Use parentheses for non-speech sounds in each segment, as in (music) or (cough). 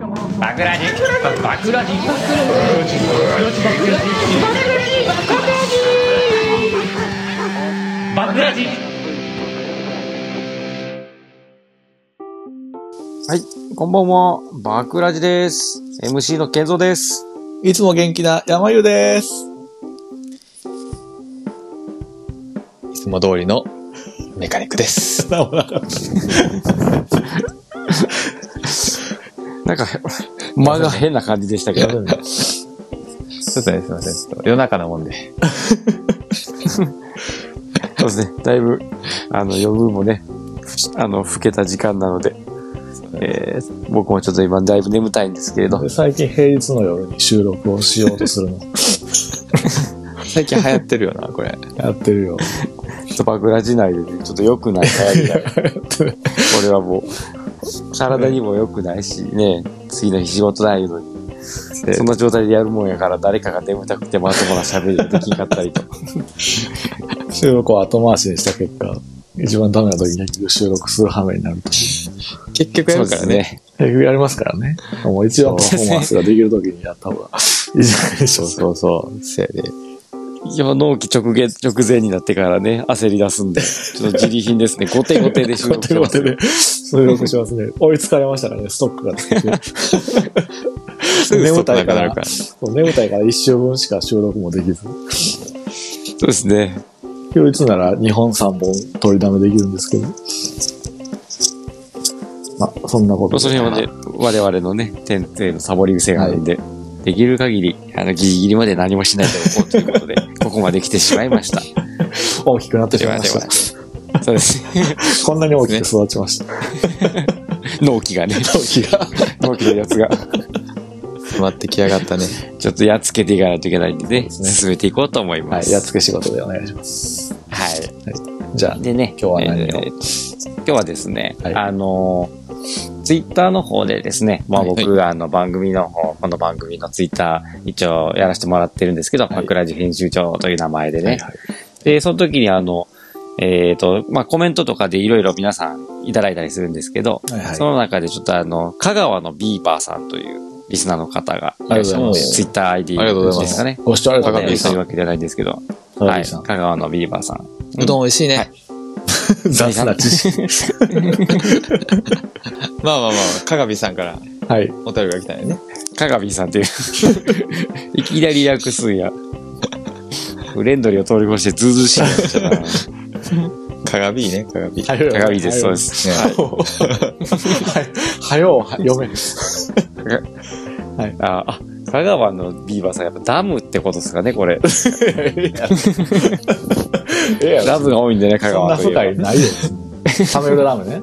バクラジバクラジバクラジはい、こんばんは、バクラジです。MC の健三です。いつも元気な山湯です。いつも通りのメカニックです。(laughs) なんか、間が変な感じでしたけど。ちょっとね、すいません。ちょっと夜中なもんで。(laughs) そうですね、だいぶ、あの、夜分もね、あの、更けた時間なので、えー、僕もちょっと今だいぶ眠たいんですけれど、最近平日の夜に収録をしようとするの (laughs) 最近流行ってるよな、これ。やってるよ。ちょっとバクラジ内でね、ちょっと良くない流行りだ (laughs) これはもう、体にも良くないしね、次の日仕事ないのに、そんな状態でやるもんやから誰かが眠たくてまともな喋りができんかったりと。(laughs) 収録を後回しにした結果、一番ダメな時に結局収録する羽目になると。結局やるからね。結局やりますからね。もう一番パフォーマンスができる時にやった方がいいじゃないでしょそううそうそう。せやで。いや、納期直前、直前になってからね、焦り出すんで、ちょっと自利品ですね。後手後手で収か。録してます。手ごてで収録しますね。追いつかれましたからね、ストックがついて。(laughs) すぐストップなくなるから。眠たいから一週分しか収録もできず。そうですね。休日なら2本3本取りだめできるんですけど。まあ、そんなことその辺はね、我々のね、天性のサボり癖があるんで、できる限り、あの、ギリギリまで何もしないということで、ここまで来てしまいました。(laughs) 大きくなってしまいましはた。。そうですね。(laughs) こんなに大きく育ちました。(laughs) 納期がね、大きが。納期のやつが、詰まってきやがったね。ちょっとやっつけていかないといけないんでね、進めていこうと思いはい、ます。やっつけ仕事でお願いします。はい。じゃあ、でね、今日は何を？えー今日はですね、はいあのツイッターの方でですね、まあはい僕があの番組の方、この番組のツイッター一応やらせてもらってるんですけど、はいパクラジ編集長という名前でね、で、その時にあの、えっ、と、まあコメントとかでいろいろ皆さんいただいたりするんですけど、はいはいその中でちょっとあの、香川のビーバーさんというリスナーの方がいらっしゃいまありがとうございますす。ツイッター ID ですかね。ご視聴ありがとうございねます。そういうわけじゃないんですけど、はい。高木さん。香川のビーバーさん。うどん美味しいね。はい (laughs) 雑な知識。(laughs) まあまあまあ、かがびさんからはい。お便りが来たんやね。かがびさんっていう。(laughs) いきなり略すんや。フレンドリーを通り越してずうずうしいなっちゃな。かがびね、かがび。はかがびです、そうで。す。ねはい。はよう、読め。あ、あ、香川のビーバーさん、やっぱダムってことですかね、これ。ろダムが多いんでね、香そんな川といえば深いないよ。タメ浦ダムね。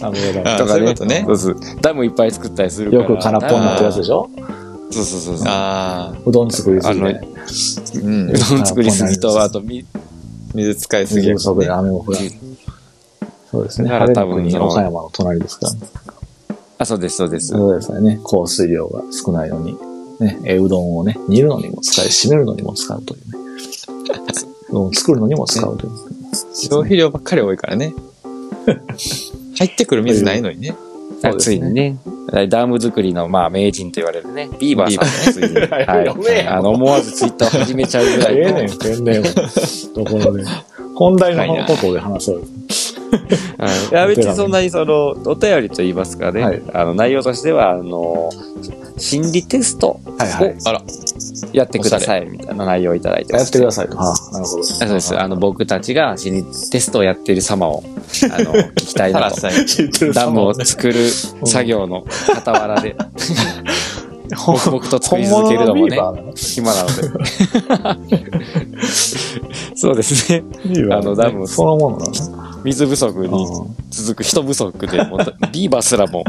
タメ浦ダあとかね。そういうことねそうダムいっぱい作ったりするム。から。よく空っぽになってるやつでしょ？そうそうそうそう。あうどん作りすぎあのて。ーうんう。どん作りすぎと、あと、み、水使いすぎ水や不足で雨も降ら。そうですね。だから多分岡山の隣ですからね。あ、そうです、そうです。そうですね。降水量が少ないのに、ね、えうどんをね、煮るのにも使い、締めるのにも使うというを作るのにも使うという。消費量ばっかり多いからね。(laughs) 入ってくる水ないのにね。あついにね、ダム作りの、まあ、名人と言われるね、ビーバーさんがね、ついに、はい。あの、思わずツイッターを始めちゃうぐらいの。ええねん、天然のところで。(laughs) 本題のことで話そうよ。はい。いや、別にそんなにその、お便りと言いますかね、はい。あの、内容としては、あの、心理テストをはいはい。あら、やってください、みたいな内容をいただいてます。やってくださいと。はあ、なるほど。あそうです。あの、僕たちが心理テストをやっている様を、あの、(laughs) 聞きたいなと。話したい。知ってるダムを作る作業の傍らで、黙々と作り続けるのもね本物のビーバーなの？暇なので。(laughs) そうですね。ビーバーあのダムそのものなの水不足にう続く人不足で、もうビーバーすらも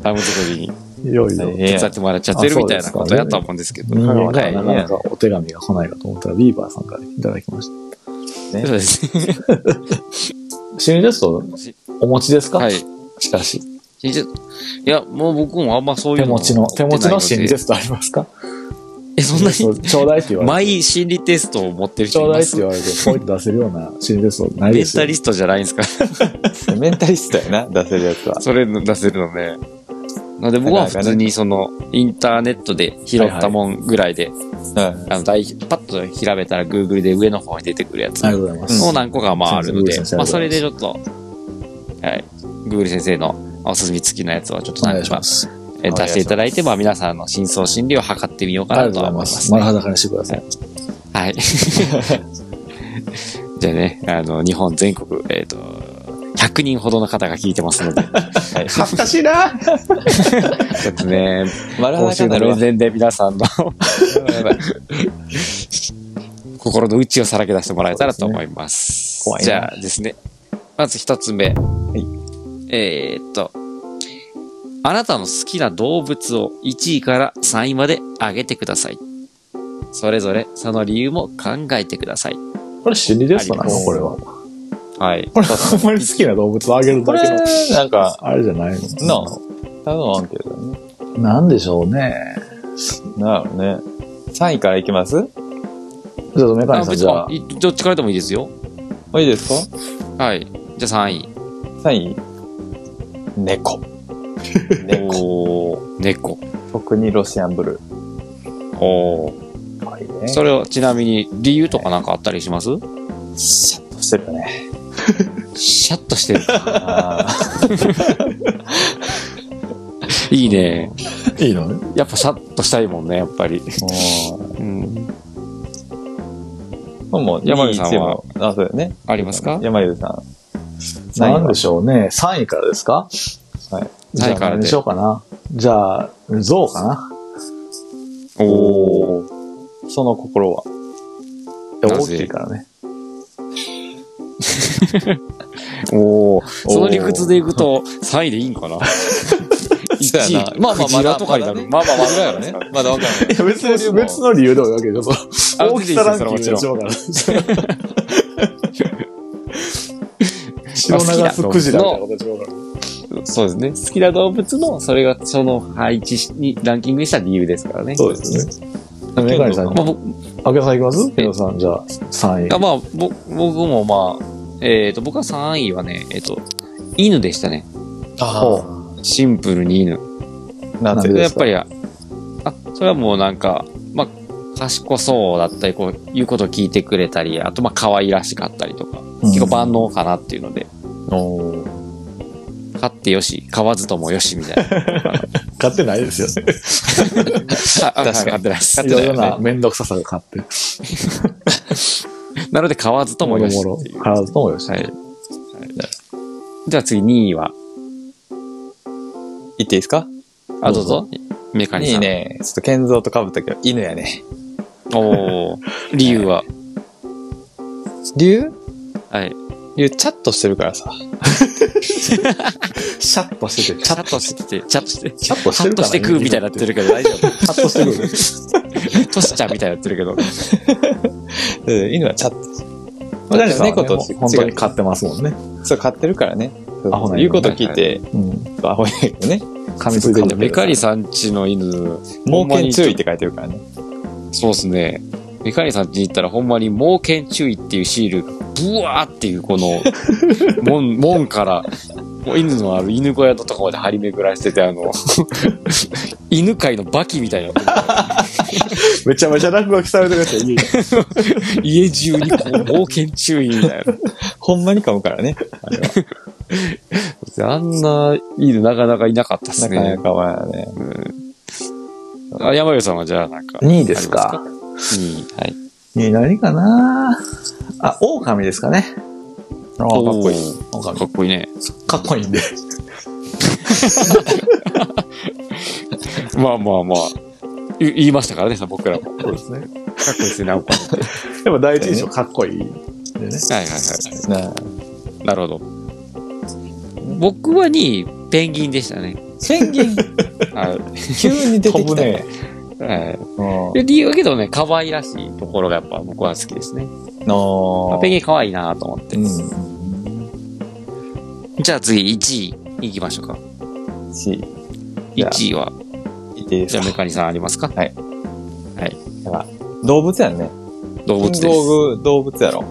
ダム作りにんいよいよ。ええ手伝ってもらっちゃってるみたいなことやと思うんですけど。なかなかお手紙が来ないかと思ったら、ビーバーさんからいただきましそうですね。た。心理テストお持ちですか？はい。しかし。いや、もう僕もあんまそういうの手持ちの、手持ちの心理テスストありますか？ト。え、そんなに？ちょうだいって言われて。マイ心理テストを持ってるちょうだいって人います言われて、ポイって出せるような心理テストないメンですよ。タリストじゃないんですか？(laughs) メンタリストやな、出せるやつは。それの出せるのね。ので僕は普通にその、インターネットで拾ったもんぐらいで、うん。あの、大パッと調べたら Google で上の方に出てくるやつありがとうございます。もう何個かまああるのでまあそれでちょっと、はい、Google 先生のおすすめ付きのやつをちょっとお願何個かいします。え出していただいて、まあ皆さんの深層心理を測ってみようかなと思いますす。丸裸にしてください。はい。(laughs) じゃあね、あの、日本全国、えっ、と、100人ほどの方が聞いてますので、(laughs) 恥ずかしいなちょっとね、丸公衆の。面前で皆さんの (laughs) 心の内をさらけ出してもらえたらと思います。怖いなじゃあですね、まず一つ目。えーっと、あなたの好きな動物を1位から3位まで上げてください。それぞれその理由も考えてください。これ心理テストなのありますこれは。はい。これほんまに好きな動物をあげるだけの、、なんか、あれじゃないの？なあ、多分アンケートだね。なんでしょうね。なるほどね。3位からいきます？ちょっとメカニさんじゃあ、いどっちからでもいいですよ。あいいですか？はい。じゃあ3位。?3 位。猫。猫。おー、猫。特にロシアンブルおー。ー。はいね。それをちなみに理由とかなんかあったりします？シャッとしてるよね。シャッとしてる。あいいね。いいの？ね。やっぱシャッとしたいもんね、やっぱり。うん。う、もう、山口さんは？2位1位もあ、そうだよね。ありますか？山口さん。なんでしょうね。3位からですか？はい。じゃ3位からでしようかな？じゃあ、象かな？おー。おその心は。大きいからね。おー。(laughs) その理屈でいくと3位でいいんかな？(laughs) そうやな1位まあまあ、まだとかになる。まあまあ、まだね。まだわかんない。いや、別に、別の理由でもいいわけでしょ。大きさランキングで一番から。白長スクジラみたいな形分かる。そうですね。好きな動物の、それがその配置しに、ランキングにした理由ですからね。そうですね。メガネさん、まあ、さんいきます？さん、じゃあ、3位。あまあ、ぼ僕もまあ、えっ、と、僕は3位はね、えっ、と、犬でしたね。あシンプルに犬。あ。なぜなんでやっぱり、あ、それはもうなんか、まあ、賢そうだったり、こう、言うことを聞いてくれたり、あとまあ、可愛らしかったりとか、うん結構万能かなっていうので、おー飼ってよし、飼わずともよしみたいな。(laughs) 買ってないですよ (laughs) ね。ああ確かに飼ってないです。いろいろなめんどくささが買って。(laughs) (laughs) なので、飼わずともよし。買わずともよし。はい。じゃあ次2位は、言っていいですか？あ、どうぞ。メカニいさん。いね。ちょっと健三と被ったけど、犬やね。おー (laughs) 理由は、理由？はい。理由、チャッとしてるからさ。(laughs) シャッとしてて、チャッとしてて、チャッとして、チャッとしてるからして食うみたいになってるけど大丈夫？チャッとしてる。トシちゃんみたいになってるけど。うん犬はチャッとしてる。まあ、猫と本当に買ってますもんね。そう、飼ってるからね。そうアホな犬ね言うこと聞いて、うん。アホやけどね。噛みついてる。メカリさんちの犬、猛犬注意って書いてるからね。そうっすね。メカニさんちに行ったらほんまに猛犬注意っていうシールがブワーっていうこの門、門から、もう犬のある犬小屋のとこまで張り巡らしてて、あの、犬界のバキみたいになめちゃめちゃ落書きされてるやつや家 (laughs) 家中にこう猛犬注意みたいほんまに噛むからね。な。あんな犬なかなかいなかったっすねなかな。かはね。あ、山よさんはじゃあなんか。2位ですか ?2 位。はい。に何かなあ、狼ですかね。ああ、かっこいい。い。狼かっこいいね。かっこいいんで。まあまあまあ。言言いましたからね、さ僕らも。かっそうですね。こいいですね、なんか。でも第一印象かっこいいんでね。はいはいはい。なあなるほど。僕は2位、ペンギンでしたね。ペンギン、(laughs) は急に出てきた。飛ぶね。い。はい。うん。で理由はけどね、可愛らしいところがやっぱ僕は好きですね。のペンギン可愛いなと思って。うん。じゃあ次、1位、行きましょうか。し、じゃあ1位は、言っていいですか？じゃあメカニさんありますか？動物やんね。動物です。動物、動物やろ。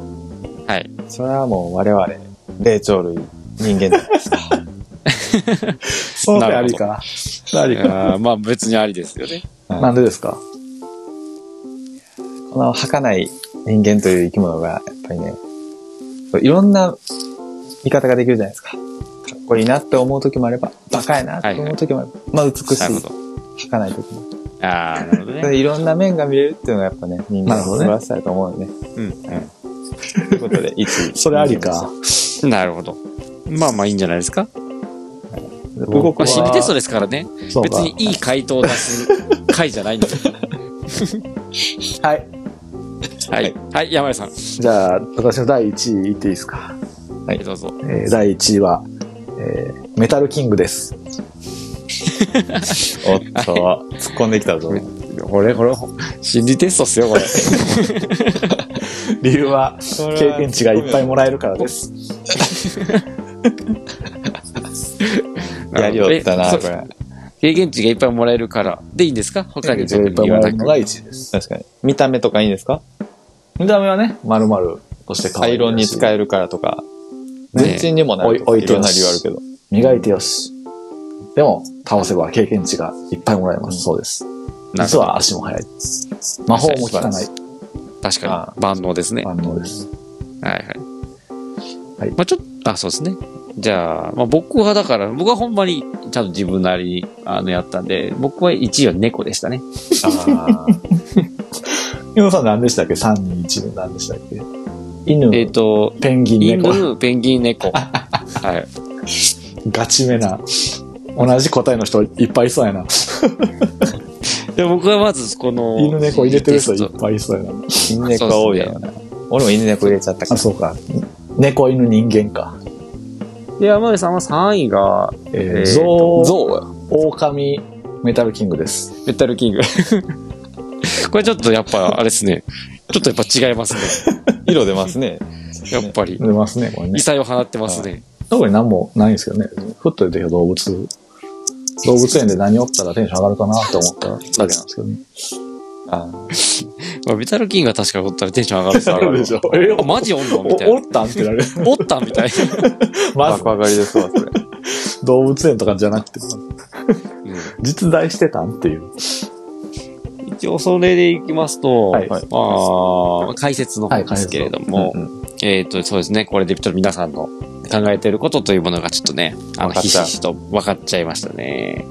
はい。それはもう我々、霊長類、人間じゃないですか。その手ありか。ありか。まあ別にありですよね。なんでですか？この儚い人間という生き物が、やっぱりね、いろんな見方ができるじゃないですか。かっこいいなって思う時もあれば、バカやなって思う時もあれば、まあ美しい、なるほど。儚い時も。ああ、なるほどね。(laughs) いろんな面が見れるっていうのがやっぱね、人間の素晴らしさだと思うよね。うん。ということで、1位。それありか？なるほど。まあまあいいんじゃないですか？僕まあ、心理テストですからね。別にいい回答を出す回じゃないんですよ。はい。はい。はい、山根さん。じゃあ、私の第1位言っていいですか？はい、どうぞ。えー第1位は、えーメタルキングです。(laughs) おっと、突っ込んできたぞ。これ、これ、心理テストっすよ、これ。(laughs) 理由は、経験値がいっぱいもらえるからです。やりよったな、えこれ。経験値がいっぱいもらえるから。でいいんですか？他に経験値がいっぱいもらえるのがく。1位です。確かに。見た目とかいいんですか？見た目はね、丸々として可愛いアイロンに使ええるからとか、ね全身にもなるといろんな理由あるけど。磨いてよし。でも、倒せば経験値がいっぱいもらえます。そうです。実は足も速い。魔法も効かない確あかに。万能ですね。万能です。はいはい。はいまあちょっと、あ、そうですね。じゃあ、まあ僕はだから、僕はほんまにちゃんと自分なりに、あの、やったんで、僕は1位は猫でしたね。あ伊野さん何でしたっけ ?3 人1の何でしたっけ？犬、えっ、と、ペンギン猫。犬、ペンギン、猫。はい。ガチめな。同じ答えの人いっぱいいそうやな。で僕はまず、この、犬猫入れてる人いっぱいいそうやな。犬猫が多いやろな。俺も犬猫入れちゃったかあ、ら。そうか。猫犬人間か。で、山根さんは3位が、えー、えーゾウ、ゾウ、狼、メタルキングです。メタルキング。(laughs) これちょっとやっぱ、あれですね。ちょっとやっぱ違いますね。(laughs) 色出ますね。やっぱり。出ますね、これね異。彩を放ってますね。特に何もないんですけどね。ふっと出てきた動物。動物園で何おったらテンション上がるかなって思っただけなんですけどね。あ (laughs) まあ、メタルキングが確かおったらテンション上がるさ。上がるでしょえあマジおんのみたいな。おおったん？ってなる。おったみたいな。ま (laughs) ず爆上がりですわ、それ。動物園とかじゃなくて、うん実在してたんっていう。一応それでいきますと、はいまあ、解説の方ですけれども、うんえっ、と、そうですね、これでちょっと皆さんの考えていることというものがちょっとね、あの、ひしひしと分かっちゃいましたね。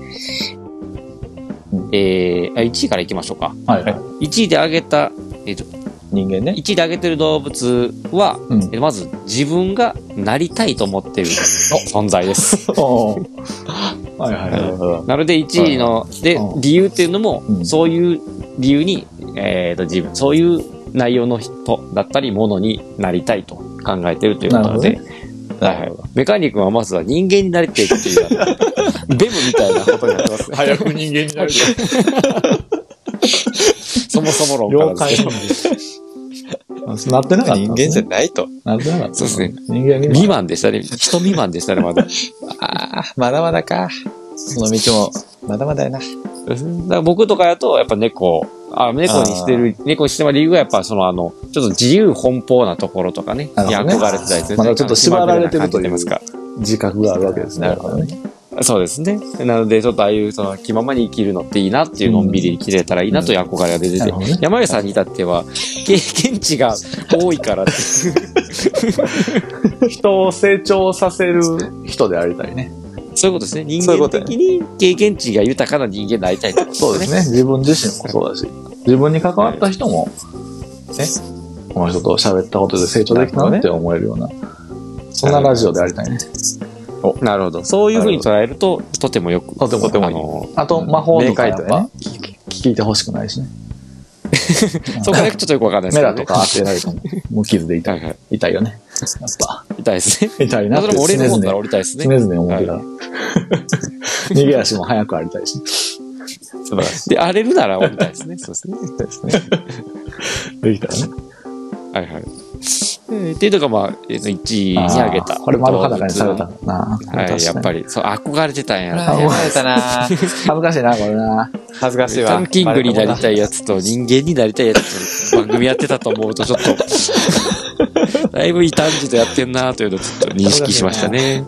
うんえー、あ1位からいきましょうか。はいはい。1位で挙げた、えっ、と、人間ね。1位で挙げてる動物は、うんえーまず自分がなりたいと思っている存在です。(laughs) おーはいはいはい。なので1位の、でう、ん理由っていうのも、うんそういう理由に、えっ、と、自分、そういう内容の人だったり、ものになりたいと考えているということで、はいはい。メカニックはまずは人間になりたいっていう、(laughs) ベムみたいなことになってますね。(laughs) 早く人間になる。そもそも論から了解ですね。なってなかった人間じゃないと。なってなかった。そうですね。人間に未満でしたね。人未満でしたね、まだ。(laughs) ああ、まだまだか。その道も、まだまだやな。だから僕とかやと、やっぱ猫、あ猫にしてる、猫にしても理由はやっぱそのあの、ちょっと自由奔放なところとかね、に憧れてたりする。まだちょっと縛られてるという感じますか。自覚があるわけですね。なるほどね。そうですね。なので、ちょっとああいう、その、気ままに生きるのっていいなっていうのんびり生きれたらいいなという憧れが出ててなるほどね、山根さんに至っては、経験値が多いからっていう人を成長させる人でありたいね。そういうことですね。人間的に経験値が豊かな人間になりたいってことそうですね。自分自身もそうだし、自分に関わった人も、ね、この人と喋ったことで成長できたなって思えるような、そんなラジオでありたいね。おなるほど。そういうふうに捉えると、とてもよく。とてもとてもいいあのあと、魔法とかやっぱ明快とね、聞いてほしくないしね。(laughs) そこだけちょっとよくわかんないですけど、ね。メラとか当てられても、無傷で痛はいい、はい。痛いよね。やっぱ、痛いですね。痛いなってそれも俺の方から常々降りたいですね。常々思ってた。(laughs) 逃げ足も早くありたいし、素晴らしい。で、荒れるなら降りたいですね。そうですね。(laughs) できたらね。はいはい。えーっていうのが、まあ、えーと1位に挙げた。これ丸裸にされたな。はい、やっぱり。り、そう、憧れてたんやな。あやられたな恥ずかしいな、これな。恥ずかしいわ。タンキングになりたいやつと人間になりたいやつと番組やってたと思うとちょっと、だいぶ異端児とやってんなというのをちょっと認識しましたね。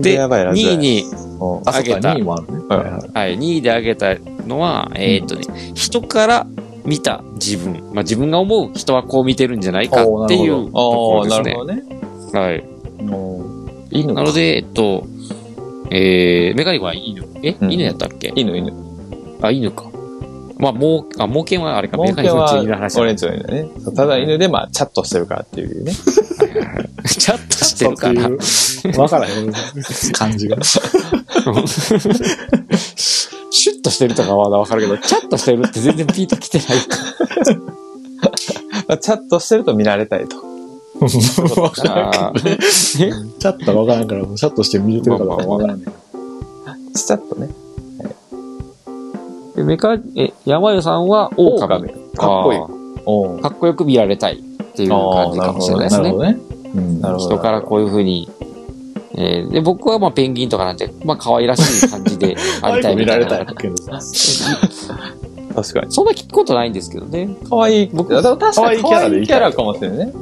で、やばいラジオ2位に上げた2位もあるね。はいはいはい、2位で挙げたのは、えーっとね、人から見た自分。まあ自分が思う人はこう見てるんじゃないかっていうとこああ、ろですね。なるほどね。はい。犬かなので、えっと、えー、メカニコは犬。え、うん犬やったっけ？犬、犬。あ、犬か。まあ、もう、あ、猛犬はあれか、メカニコはの犬の話だ俺んちの犬だね。ただ犬で、まあ、チャットしてるからっていうね。(laughs) チャットしてるかな？っていうわからへん感じが。シ (laughs) ュッとしてるとかはまだわかるけど、チャットしてるって全然ピーと来てない。ま (laughs) あチャットしてると見られたいと。あー (laughs) チャットがわからんから、チャットして見れてるかどうかわからんねん。チャットね。でメカ、え、山湯さんは狼。狼かっこいいあおーかっこよく見られたいっていう感じかもしれないですねなるほ。どね。人からこういうふうに。えーで、僕はまあペンギンとかなんて、まあ可愛らしい感じで (laughs) ありたいみたいな。見られたいけどさ。確かに。そんな聞くことないんですけどね。可愛い。僕、でも確かに可愛いキャラでいたい可愛いキャラかもしれないね。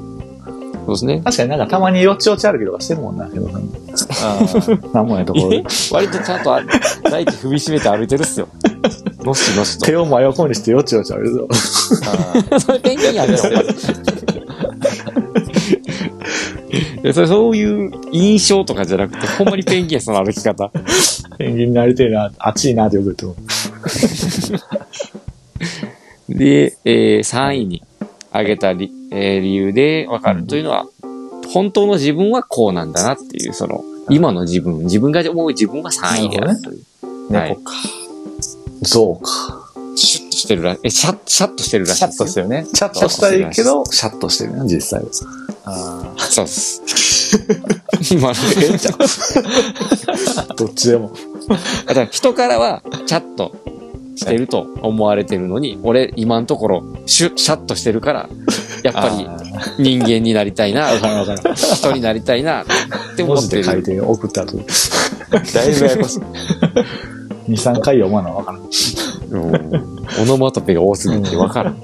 そうですね。確かになんかたまによちよち歩きとかしてるもんな、けどさん。あなんもないところで。割とちゃんとあ大地踏みしめて歩いてるっすよ。のしのしと。手を真横にしてよちよち歩いてる。あそれペンギンやんよ。(laughs) いやそれそういう印象とかじゃなくて、ほんまにペンギンや、その歩き方。ペンギンになりてえな、熱いなってよく言っても。(laughs) で、えー、3位に挙げた理,、えー理由でわかるというのは、本当の自分はこうなんだなっていう、その、今の自分、自分が思う自分は3位であるという。はい猫か。象か。シュッとしてるら、え、シャッ、シャッとしてるらしチャッいですよ。トしてるね。チャッとしたいけど、シャッとしてるね、実際は。あそうです。今のえ？えんちゃうどっちでも。だから人からは、チャッとしてると思われてるのに、俺、今のところ、シュッ、シャッとしてるから、やっぱり人間になりたいな。(laughs) 人になりたいな、って思文ってる。字で書いて送った後、だいぶややこしい。(laughs) 2、3回読まなわからんオノマトペが多すぎてわからん。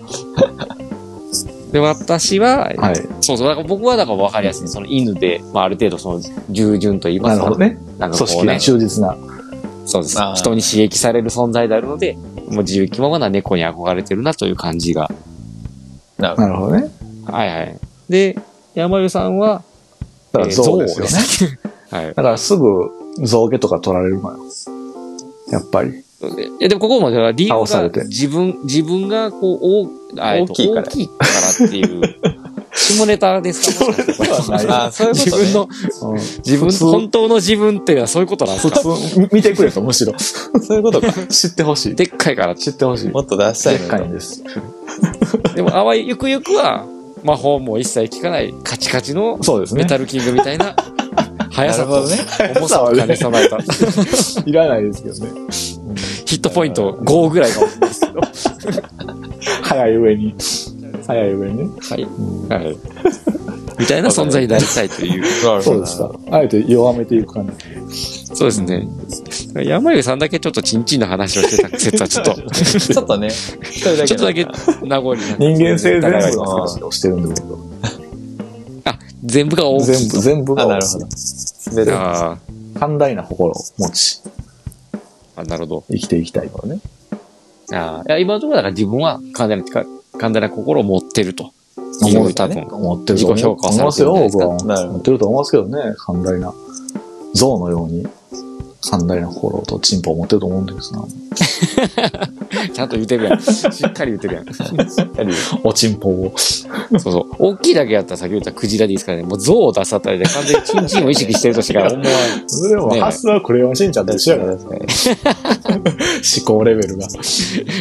で、私は、はい。そうそう、だから僕はだから分かりやすい。その犬で、まあある程度その従順と言いますか。なるほどね。なんか組織のこうね、忠実な。そうです人に刺激される存在であるので、もう自由気ままな猫に憧れてるなという感じが。なるほどね。はいはい。で、山湯さんは、だから象ですよね。ね。(laughs) はい。だからすぐ象牙とか取られるのよ。やっぱり。いやでもここまでは理由されて自分、自分がこう、大あえっと大きいから大きいからっていう、(laughs) 下ネタですかもしかしてこれないあーそういうことね自分の、うん自分普通本当の自分っていうのはそういうことなんです普か通、み見てくれと、むしろ。そういうことか。知ってほしい。でっかいから。知ってほしい。もっと出したいでっのに。かいんです。(laughs) でも、あわゆくゆくは、魔法も一切効かないカチカチのそうですね。メタルキングみたいな、(laughs) 速さとなるほどね。重さを兼ね備えた。いらないですけどね。ヒットポイント5ぐらいが多いんですけど。早い上に。早い上にね。はい。はい。みたいな存在になりたいという。(laughs) そうですか。あえて弱めていく感じ。そうですね。山湯さんだけちょっとチンチンの話をしてた説はちょっと、(laughs) ちょっとね。ちょっとだけ名残になって人間性全部の話をしてるんで、僕あ、全部が大きい。全部、全部があ、なるほど。滑る。あ寛大な心を持ち、ーあ、なるほど。生きていきたいからね。あーいや今のところだから自分は完全な、完全な心を持ってると。いう多分。思ってると思自己評価を思いますよ、僕は。持ってると思いますけどね、寛大な。象のように、寛大な心とチンポを持ってると思うんですな。(laughs) ちゃんと言ってるやん。しっかり言ってるやん。(laughs) おチンポを。そうそう。大きいだけやったら先ほど言ったクジラでいいですからね。もう象を出すあたりで完全にチンチンを意識してるとしか思わない。それでもね発想はクレヨンしんちゃんと一緒やから、(laughs) 思考レベルが。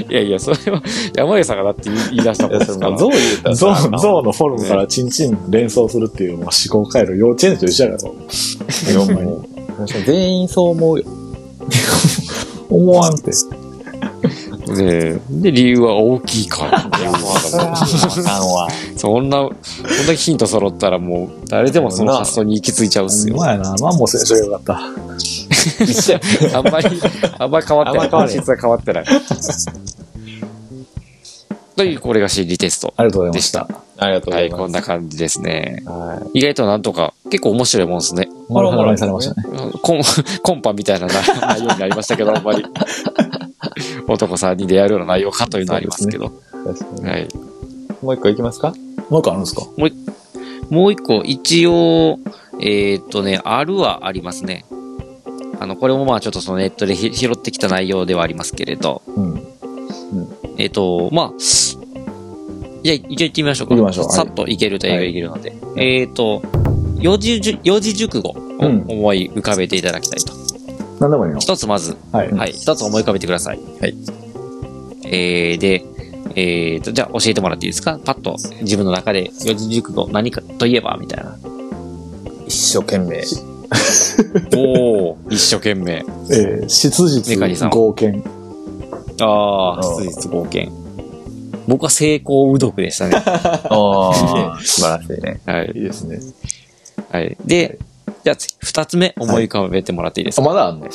いやいや、それは山家さんがだって言い出したことですから。象言うたら象のフォルムからチンチン連想するっていう、もう思考回路、幼稚園児と一緒やから。全員そう思うよ。(laughs) 思わんって。で、で、理由は大きいから。いや、もうあかんわ。そんな、こんだけヒント揃ったらもう、誰でもその発想に行き着いちゃうっすよ。うまいな。マンモ選手がよかった。一緒や。あんまり、あんまり変わってない。あんま変質は変わってない。という、これが心理テスト。ありがとうございました。ありがとうごはい、ざいます。こんな感じですね。は意外となんとか結構面白いもんですね。丸裸にされましたね。コン、コンパみたいな内 (laughs) 内容になりましたけど、あんまり。男さんに出会えるような内容かというのはありますけど。確かにはい。もう一個いきますか？もう一個あるんですか？もう一個、一応、えーっとね、あるはありますね。あの、これもまあちょっとそのネットでひ拾ってきた内容ではありますけれど、うん。えーっと、まあ、じゃあ一応行ってみましょうか。行きましょうはいさっといけるといけるので。えーっと、四字熟四字熟語をうん思い浮かべていただきたいと。何でもいいの一つまず、はい。はい、一つ思い浮かべてください。はい。えー、で、えーと、じゃあ教えてもらっていいですか？パッと自分の中で四字熟語何かといえばみたいな。一生懸命。(laughs) おお一生懸命。えー、質実合憲。ああ、うん質実合憲。僕は成功うどくでしたね。(laughs) ああ、素晴らしいね。はい。いいですね。はい。で、じゃあ次、二つ目思い浮かべてもらっていいですあ、か、まだあんね。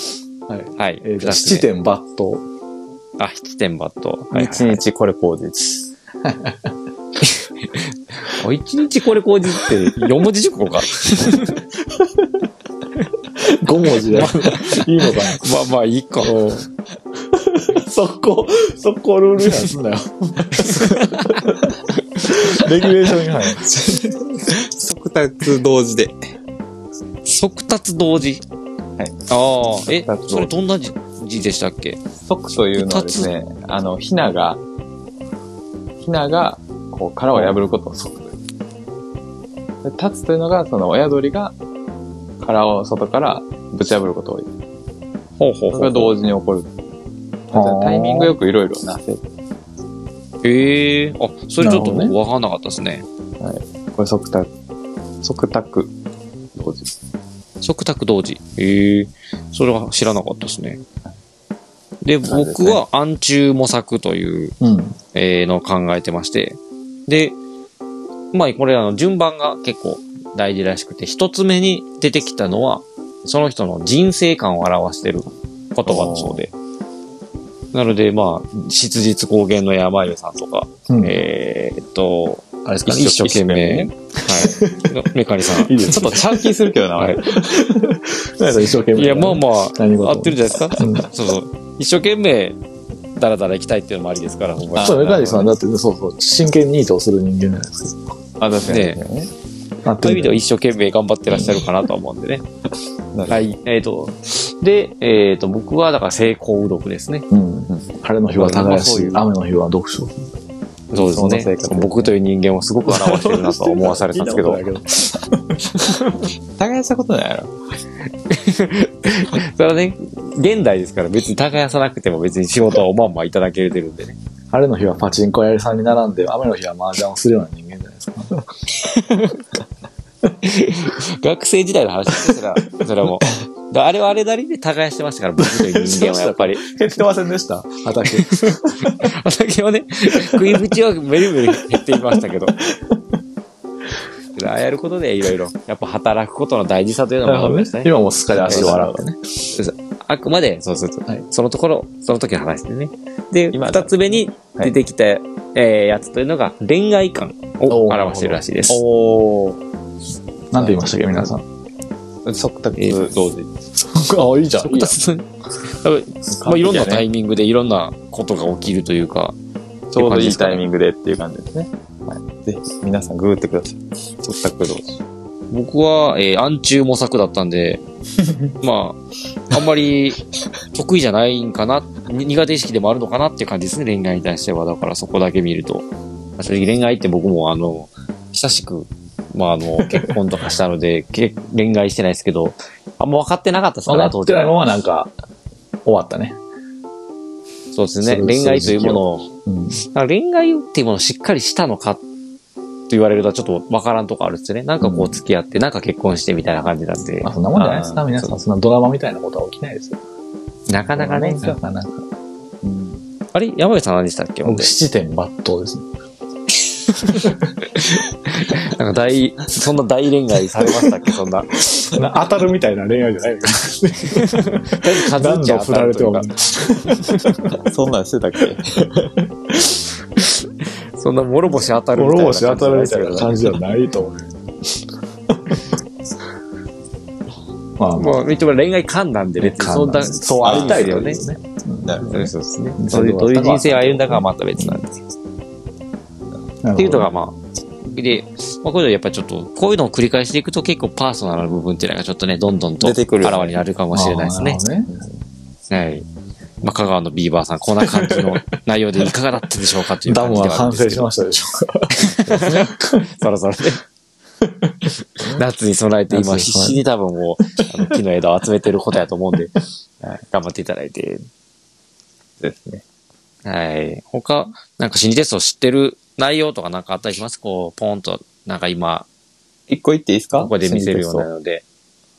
はい。はい。えー、七点抜刀。あ、七点抜刀。はい、一日これ口実。お一日これ口実って四文字熟語か？五文字で。(laughs) いいのかまあまあいいか。な。(laughs) 速攻、速攻ルール違反すんなよ。(laughs) レギュレーション違反や。即達同時で。速達同時？はい。ああ、えそれどんな字字でしたっけ？即というのはですね、あの、ヒナが、ヒナが、こう、殻を破ることを即という。で立つというのが、その親鳥が、殻を外からぶち破ることを言う。ほうほうそれが同時に起こる。タイミングよくいろいろなせる。ええあ、それちょっと僕わかんなかったですね。これ即達、即卓同時。即卓同時。ええそれは知らなかったですね。で、僕は暗中模索という、うん。えーのを考えてまして。で、まあ、これあの、順番が結構大事らしくて、一つ目に出てきたのは、その人の人生観を表してる言葉だそうで。なので、まあ、質実高原の山湯さんとか、うんえーっと、あれですか？一生懸命。一はい。メカニさん。(laughs) いいですちょっとちゃう気するけどな、はいなんか一生懸命。いや、まあまあ、合ってるじゃないですか。うんそうそう。一生懸命、だらだら行きたいっていうのもありですから、ほんまにそう、メカニさんだって、そうそう、真剣に意図をする人間じゃないですか。あ、確かに。ねそういう意味では一生懸命頑張ってらっしゃるかなとは思うんでね。はい。えっ、と、で、えっ、と、僕はだから成功うどくですね。うん。晴れの日は耕しう雨の日は読書。そうそんな生活僕という人間をすごく表してるなとは思わされたんですけど。耕したことないやろ。(laughs) それはね、現代ですから別に耕さなくても別に仕事はおまんまいただけてるんでね。晴れの日はパチンコ屋さんに並んで、雨の日は麻雀をするような人間じゃないですか？(laughs) 学生時代の話ですそれは、それはもう。だあれはあれなりに耕してましたから、僕という人間はやっぱり。減ってませんでした？畑。(laughs) 畑はね、食い口はめるめる減っていましたけど。(laughs) ああやることでいろいろ、やっぱ働くことの大事さというのもありましたね。今もうすっかり足を洗うね。あくまで、そうそうそう、はいそのところ、その時の話でね。で、今二つ目に出てきた、えーやつというのが恋愛観を表しているらしいです。おー。なんて言いましたっけ、皆さん。即卓えー同時。(laughs) あ、いいじゃん。いいじゃんつまあ、いろんなタイミングでいろんなことが起きるというか、ちょうどいいタイミングでっていう感じですね。はい。ぜひ、皆さんググってください。即卓同時。僕は、えー暗中模索だったんで、(laughs) まあ、あんまり得意じゃないんかな、に苦手意識でもあるのかなっていう感じですね、恋愛に対しては。だからそこだけ見ると。正直恋愛って僕もあの、久しく、まああの、結婚とかしたので、(laughs) け恋愛してないですけど、あんま分かってなかったですから、当時分かってないまは。まなんか、終わったね。そうですね。恋愛というものを、うん。恋愛っていうものをしっかりしたのかと言われるとちょっと分からんとこあるんですよね。なんかこう付き合って、なんか結婚してみたいな感じなんでまあ、、そんなもんじゃないですか、皆さん。そんなドラマみたいなことは起きないですよ。なかなかね。なかなか。あれ山口さん何でしたっけ？僕、で七点抜刀ですね。(laughs) なんか大、そんな大恋愛されましたっけ？そんな。(laughs) な当たるみたいな恋愛じゃないか数何度振られてもたるというか。(laughs) そんなんしてたっけ？そんな諸星当たるみたいな諸星当たるみたいな感感じではないと思う。まあ、もう、言っても恋愛観なんで別にそんな、そうありたいよね。なるほどね。そうですね。そういう、どういう人生を歩んだかはまた別なんですよ。っていうのが、まあ、で、まあ、こういうのやっぱりちょっと、こういうのを繰り返していくと結構パーソナルな部分っていうのがちょっとね、どんどんと出てくるあらわになるかもしれないですね。ねはい。まあ、香川のビーバーさん、こんな感じの内容でいかがだったでしょうかというダム感じでは完成し。ましたでしょうか。(laughs) そろそろね。夏に備えて今必死に多分もう、あの木の枝を集めてることやと思うんで、はい頑張っていただいて。ですね。はい。他、なんか心理テストを知ってる内容とかなんかあったりします？こう、ポンと、なんか今、一個言っていいですか？ここで見せるようなので。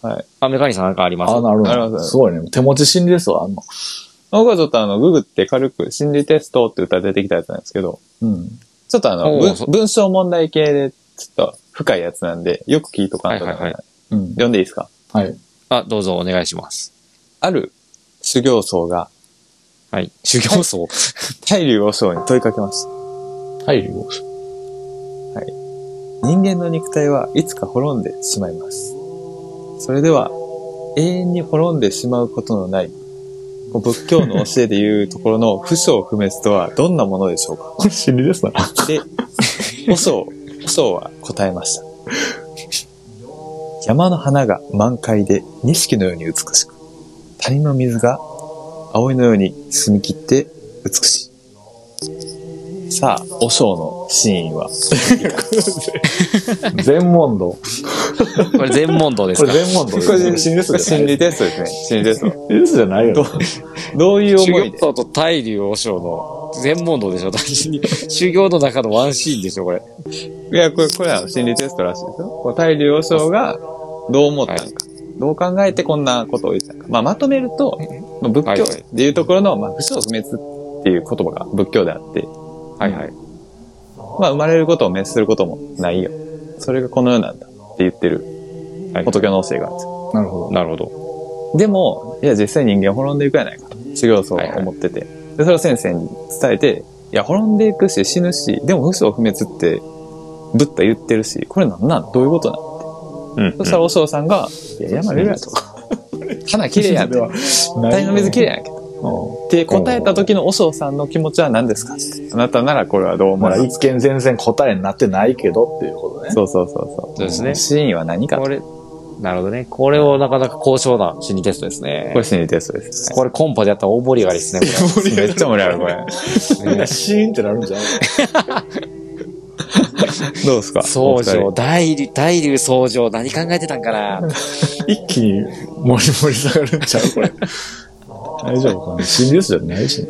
はい。あ、メカニさんなんかあります？あ、なるほど。ありますすごいね。手持ち心理ですわ、あんの。僕はちょっとあの、ググって軽く心理テストって歌ら出てきたやつなんですけど、うん。ちょっとあの、文文章問題系で、ちょっと深いやつなんで、よく聞いとかんとな、はいはいはいうん。読んでいいですか？はい。あ、どうぞお願いします。ある修行僧がはい。修行僧？(laughs) 大竜和尚に問いかけました。はい、領人間の肉体はいつか滅んでしまいます。それでは、永遠に滅んでしまうことのない、仏教の教えでいうところの不生不滅とはどんなものでしょうか？(laughs) これ心理ですな。で、和尚、和尚は答えました。山の花が満開で錦のように美しく、谷の水が葵のように澄み切って美しい。さあ、和尚の真意は (laughs) 全問答。これ全問答ですか？これ全問答です。これ心理です心理テストですね。心理テスト。心理テストじゃないよね。どういう思いで？僧と大竜和尚の全問答でしょ？単純に。修行の中のワンシーンでしょ？これ。いや、これ、これは心理テストらしいですよ。こう大竜和尚がどう思ったのか、どう考えてこんなことを言ったのか。まあ、まとめると、まあ、仏教でいうところの、まあ、不生不滅っていう言葉が仏教であって、はいはい。まあ、生まれることを滅することもないよ。それがこの世なんだって言ってるはい仏教の教えがあるんですよ。なるほど。なるほど。でも、いや、実際人間滅んでいくやないかと、修行僧は思ってて。で、それを先生に伝えて、いや、滅んでいくし、死ぬし、でも不生不滅って、ブッダ言ってるし、これなんなん？どういうことなん？うんそしたら、お尚さんが、いや、山見るやと。花 (laughs) 綺麗やんって。(laughs) 谷の水綺麗やんけ。って答えた時のお尚さんの気持ちは何ですか？あなたならこれはどう思まあ、います一見全然答えになってないけどっていうことね。そうそうそうそう。そうですね真意は何かとこれ、なるほどね。これをなかなか高尚な心理テストですねこ。れ心理テストです。これコンパでやったら大盛り上がりですね、こ (laughs) めっちゃ盛り上がる、これ。みんなシーンってなるんじゃない？(laughs) どうですか？総称、お二大竜、大竜総称、何考えてたんかな (laughs) 一気に盛り盛り下がるんちゃう？これ。大丈夫かな心理テストじゃないしね。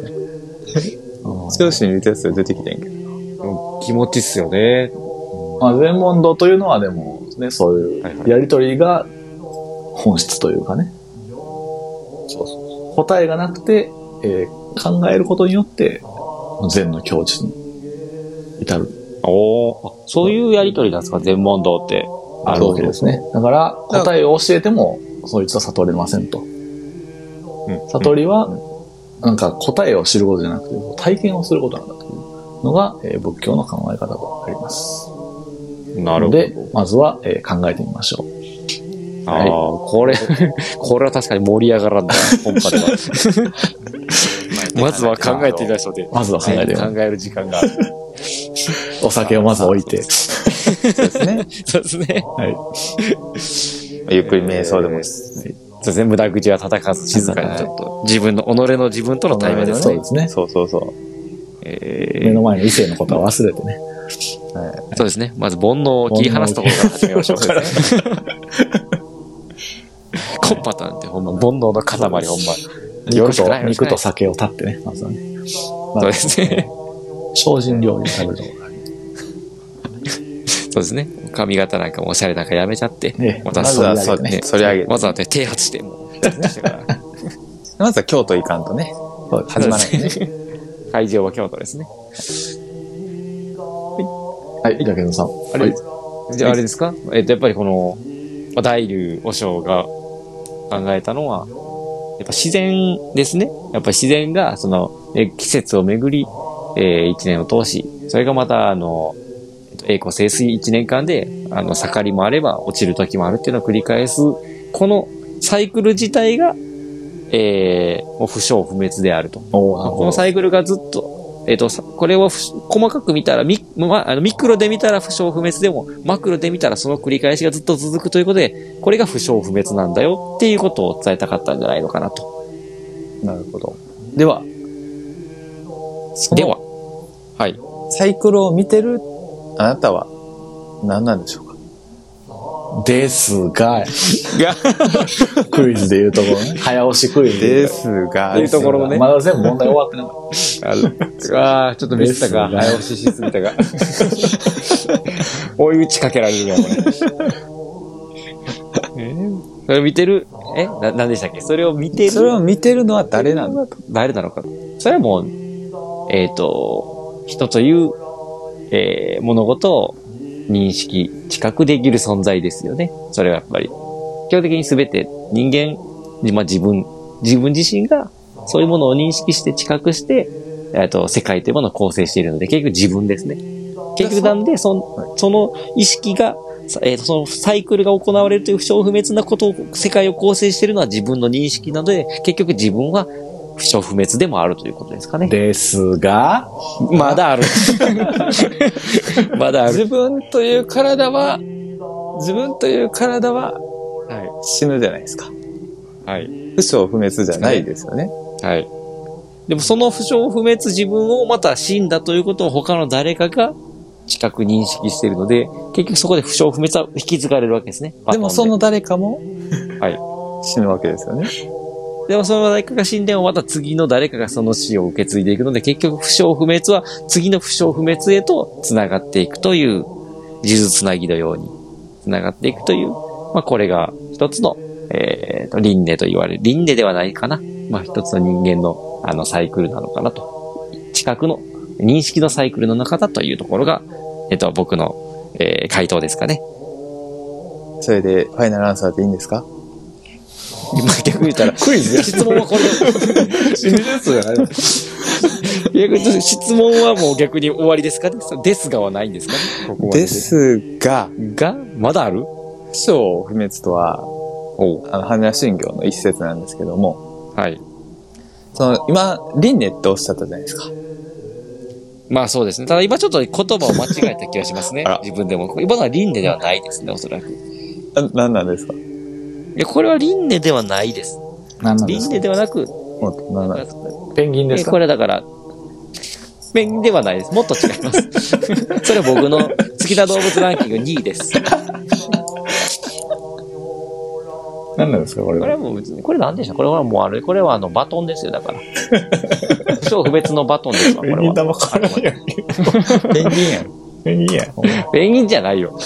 人ちょっと心理テストで出てきてんけど。気持ちっすよね。まあ、全問答というのはでも、ね、そういうやりとりが本質というかね。そうそう答えがなくて、えー考えることによって、善の境地に至る。おおそういうやりとりなんですか、全問答って。あるわけですね。だから、答えを教えても、そいつは悟れませんと。悟りは、なんか答えを知ることじゃなくて、体験をすることなんだというのが、えー仏教の考え方とあります。なるほど。で、まずは、えー考えてみましょう。ああ、これ、(laughs) これは確かに盛り上がらんな、本場では。まずは考えてみましょうで。まずは考えてみましょう考える時間がある。お酒をまず置いて。そうですね。そうですね。はい。ゆっくり瞑想でも。そう全部無駄口は叩かず静かにちょっと、自分の、己の自分との対面ですねそうで。すね。そうそうそう。えー目の前の異性のことは忘れてね。そうですね。まず煩悩を切り離すところから始めましょう。(laughs) コンパタンってほんま、煩悩の塊ほんま。(laughs) よろ肉と酒を立ってね、まずはね。そうですね。精進料理を食べるところ。そうですね。髪型なんかもおしゃれなんかやめちゃって。ねまたまずはそうねね、反り上げて。わざわざ啓発して、もう。してからまずは京都行かんとね、始まらないね。会場は京都ですね。はい、じゃあ、けどさん。あれ？はい、じゃああれですか？えっと、やっぱりこの、まあ大竜和尚が考えたのは、やっぱ自然ですね。やっぱ自然が、その、え季節をめぐり、えー一年を通し、それがまた、あの、えっと栄光盛衰一年間で、あの、盛りもあれば落ちる時もあるっていうのを繰り返す、このサイクル自体が、えー、もう不詳不滅であると。このサイクルがずっと、えっ、と、さこれを細かく見たら、ミま、あのミクロで見たら不詳不滅でも、マクロで見たらその繰り返しがずっと続くということで、これが不詳不滅なんだよっていうことを伝えたかったんじゃないのかなと。なるほど。では、では、はい。サイクルを見てるあなたは何なんでしょうか？ですが、が、(laughs) クイズで言うところね。早押しクイズで。すがいうところのねまだ全部問題終わってなかっああ、ちょっとミスったか。早押ししすぎたか。(laughs) 追い打ちかけられるやん、これ。え？ーそれを見てる、え？な、なんでしたっけ？それを見てる？それを見てるのは誰なの？誰なのか。それはもう、えっ、と、人という、えー物事を認識、知覚できる存在ですよね。それはやっぱり。基本的に全て人間、まあ、自分、自分自身がそういうものを認識して知覚して、えっ、と、世界というものを構成しているので、結局自分ですね。結局なんで、その、その意識が、えーとそのサイクルが行われるという不詳不滅なことを、世界を構成しているのは自分の認識なので、結局自分は不詳不滅でもあるということですかね。た。ですが、まだある。(laughs) まだある。自分という体は、自分という体はは死ぬじゃないですか。い。はい。不詳不滅じゃないですよね。はい。でもその不詳不滅自分をまた死んだということを他の誰かが知覚認識しているので、結局そこで不詳不滅は引き継がれるわけですね。でもその誰かもはい。死ぬわけですよね。でもその誰かが死んでもまた次の誰かがその死を受け継いでいくので、結局不詳不滅は次の不詳不滅へと繋がっていくという、呪術つなぎのように繋がっていくという、まあこれが一つの、えーと、輪廻と言われる。輪廻ではないかな。まあ一つの人間のあのサイクルなのかなと。知覚の、認識のサイクルの中だというところが、えっ、と、僕の、えー回答ですかね。それで、ファイナルアンサーでいいんですか？逆に言ったら、クイズ質問はこれ。真実じゃないの逆に質問はもう逆に終わりですかねですがはないんですかねここまでですが、が、まだある？不詳不滅とは、おあの、般若心経の一節なんですけども、はい。その、今、輪廻っておっしゃったじゃないですか。まあそうですね。ただ今ちょっと言葉を間違えた気がしますねあら。自分でも。今のは輪廻ではないですね、おそらく。いあ何なんですか？や、これは輪廻ではないです。輪何なんですか？廻ではなく、なんペンギンですか？えこれだから、ペンギンではないです。もっと違います。(laughs) それは僕の好きな動物ランキング2位です。何なんですかこれは？これはもう別に、これなんでしょうこれはもうあれ、これはあのバトンですよ、だから。(laughs) 不詳不滅のバトンですわ、これは。ペンギン玉からんやんけ。(laughs) ペンギンやん。ペンギンやん。ペンギンじゃないよ。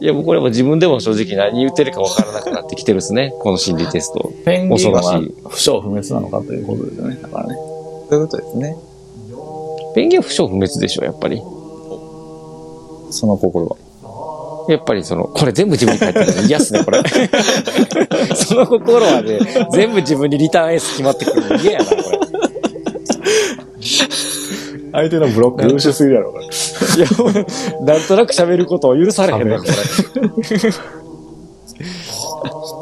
いや、もうこれも自分でも正直何言ってるか分からなくなってきてるですね。(laughs) この心理テスト。ペンギンは恐ろしい不詳不滅なのかということですよね。だからね。そういうことですね。ペンギンは不詳不滅でしょ、やっぱり。その心は。やっぱりその、これ全部自分に返ってるの嫌っすね、これ。(laughs) その心はね、全部自分にリターンエース決まってくるの嫌やな、これ。(laughs) 相手のブロック優秀すぎるやろ、これ。いや、なんとなく喋ることを許されへんな、これ。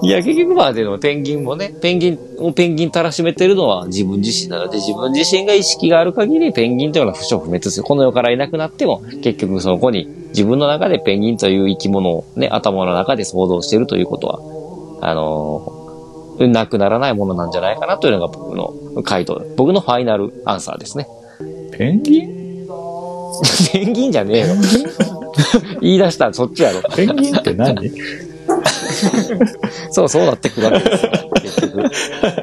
いや、結局まあでもペンギンもね、ペンギンをペンギンたらしめてるのは自分自身なので、自分自身が意識がある限り、ペンギンというのは不詳不滅ですよ。この世からいなくなっても、結局そこに自分の中でペンギンという生き物をね、頭の中で想像しているということは、あのーなくならないものなんじゃないかなというのが僕の回答。僕のファイナルアンサーですね。ペンギン？(laughs) ペンギンじゃねえよ。(laughs) 言い出したらそっちやろ。ペンギンって何？そう、そうなってくるわけですよ。結局。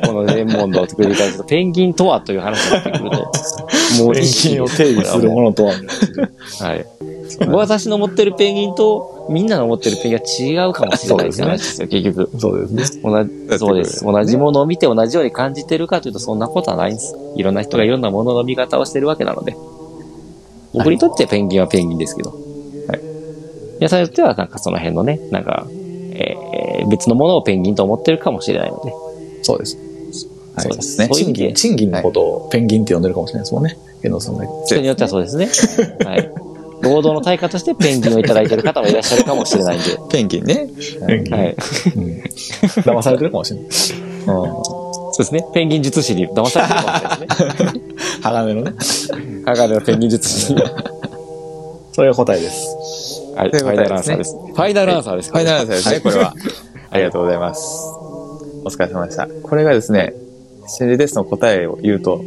このレンモンドを繰り返すと、ペンギンとはという話になってくると、もうペンギンを定義するものとは。はい。私の持ってるペンギンと、みんなの持ってるペンギンは違うかもしれないって話ですよ、結局。そうですね。同じ、そうです。同じものを見て同じように感じてるかというと、そんなことはないんです。いろんな人がいろんなものの見方をしてるわけなので。僕にとってペンギンはペンギンですけど。はい。皆さんにとっては、なんかその辺のね、なんか、えー、別のものをペンギンと思ってるかもしれないので。そうです。はい。そうですね賃金、賃金のことをペンギンって呼んでるかもしれないですもんね。遠藤さんが。人によってはそうですね。(laughs) はい。労働の対価としてペンギンをいただいてる方もいらっしゃるかもしれないんで。ペンギンね。ペンギンはい。騙されてるかもしれない。(laughs) そうですね。ペンギン術師に騙されてるかもしれないですね。(laughs) 鋼のね。鋼のペンギン術師に。それが答えです。はい。ファイナルアンサーです。ファイナルアンサーです。ファイナルアンサーですね、これは。(laughs) ありがとうございます。お疲れ様でした。これがですね、心理テストの答えを言うと、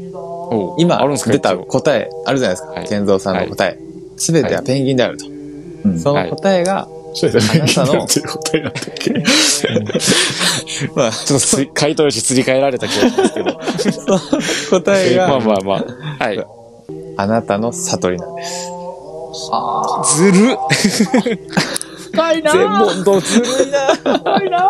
今出た答えあるじゃないですか。はい健三さんの答え。すべてはペンギンであると。うんその答えが、それでペンギンあなたの (laughs) まあ、ちょっとす回答用紙すり替えられた気がしますけど。答 (laughs) えまあが、まあまあ。はい。あなたの悟りなんです。ずる深いな全問答ずるいな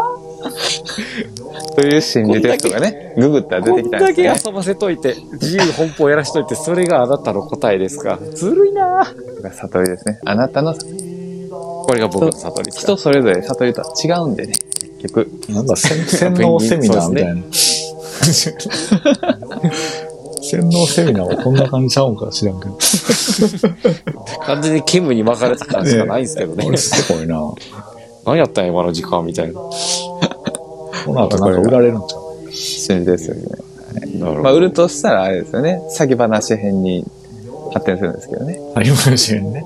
という心理テストがね、ググったら出こんだけてきたんですね。遊ばせといて、自由奔放やらしといて、それがあなたの答えですか。ずるいな悟りですね。あなたの悟りこれが僕の悟り人それぞれ悟りとは違うんでね、結局。なんか洗洗脳セミナーみたいな。洗脳セミナーはこんな感じちゃうんか知らんけど。完全に煙に巻かれた感じしかないんですけどね (laughs) こ。れすごいな。何やったんや、今の時間みたいな。この後なんか売られるんちゃう？心理テストですね。なるまあ、売るとしたらあれですよね。詐欺話編に発展するんですけどね。詐欺話にね。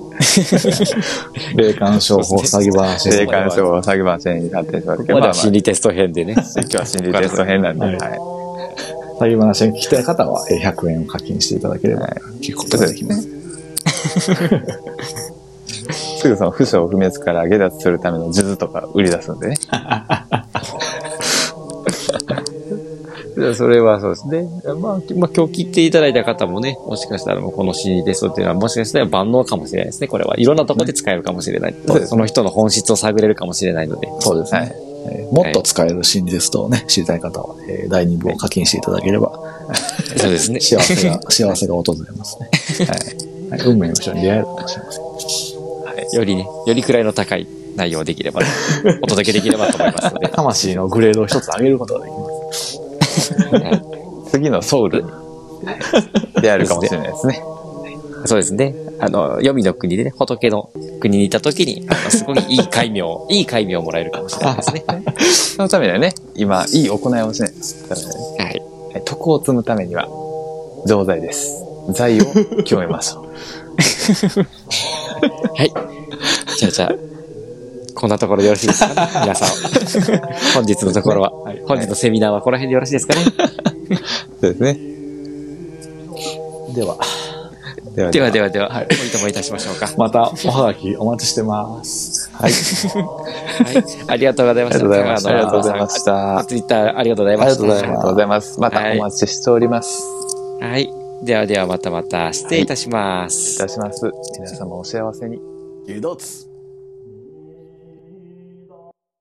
霊感商法詐欺話。霊感商法詐欺話編に発展しますけど、まだまあまあ、心理テスト編でね。今日は心理テスト編なんで、ははいい。詐欺話に聞きたい方はえー100円を課金していただければ聞くことができます。(laughs) すぐその不詳不滅から下脱するための数珠とか売り出すんでね。(laughs) それはそうですね。まあ、まあ、今日聞いていただいた方もね、もしかしたらもうこの心理テストっていうのはもしかしたら万能かもしれないですね。これはいろんなところで使えるかもしれない。ねその人の本質を探れるかもしれないので。そうですね。はいえーもっと使える心理テストをね、知りたい方は、えー第2部を課金していただければ、そうですね。(laughs) 幸せが、幸せが訪れますね。はい。はい、運命の人に出会えるかもしれません。よりね、より位の高い内容できれば、お届けできればと思いますので。(laughs) 魂のグレードを一つ上げることができます。次のソウルに、はい、出会えるかもしれないですね。そうですね。あの、黄泉の国でね、仏の国にいたときに、あのすごいいい戒名、(laughs) いい戒名をもらえるかもしれないですね。(laughs) そのためにはね、今、いい行いをしないとダメだね。はい。はい徳を積むためには、錠剤です。財を極めましょう。(laughs) はい。じゃあじゃあ、こんなところでよろしいですかね？(laughs) 皆さん。本日のところは、本日のセミナーはこの辺でよろしいですかね？そうですね。では、ではではではでは、はい、おいともいたしましょうか。またおはがきお待ちしてます。はい。はい。ありがとうございました。ありがとうございました。ありがとうございましした。ツイッターありがとうございました。ありがとうございます。またお待ちしております。はい。ではではまたまた失礼いたします。いたします。皆様お幸せに。ゆどつ。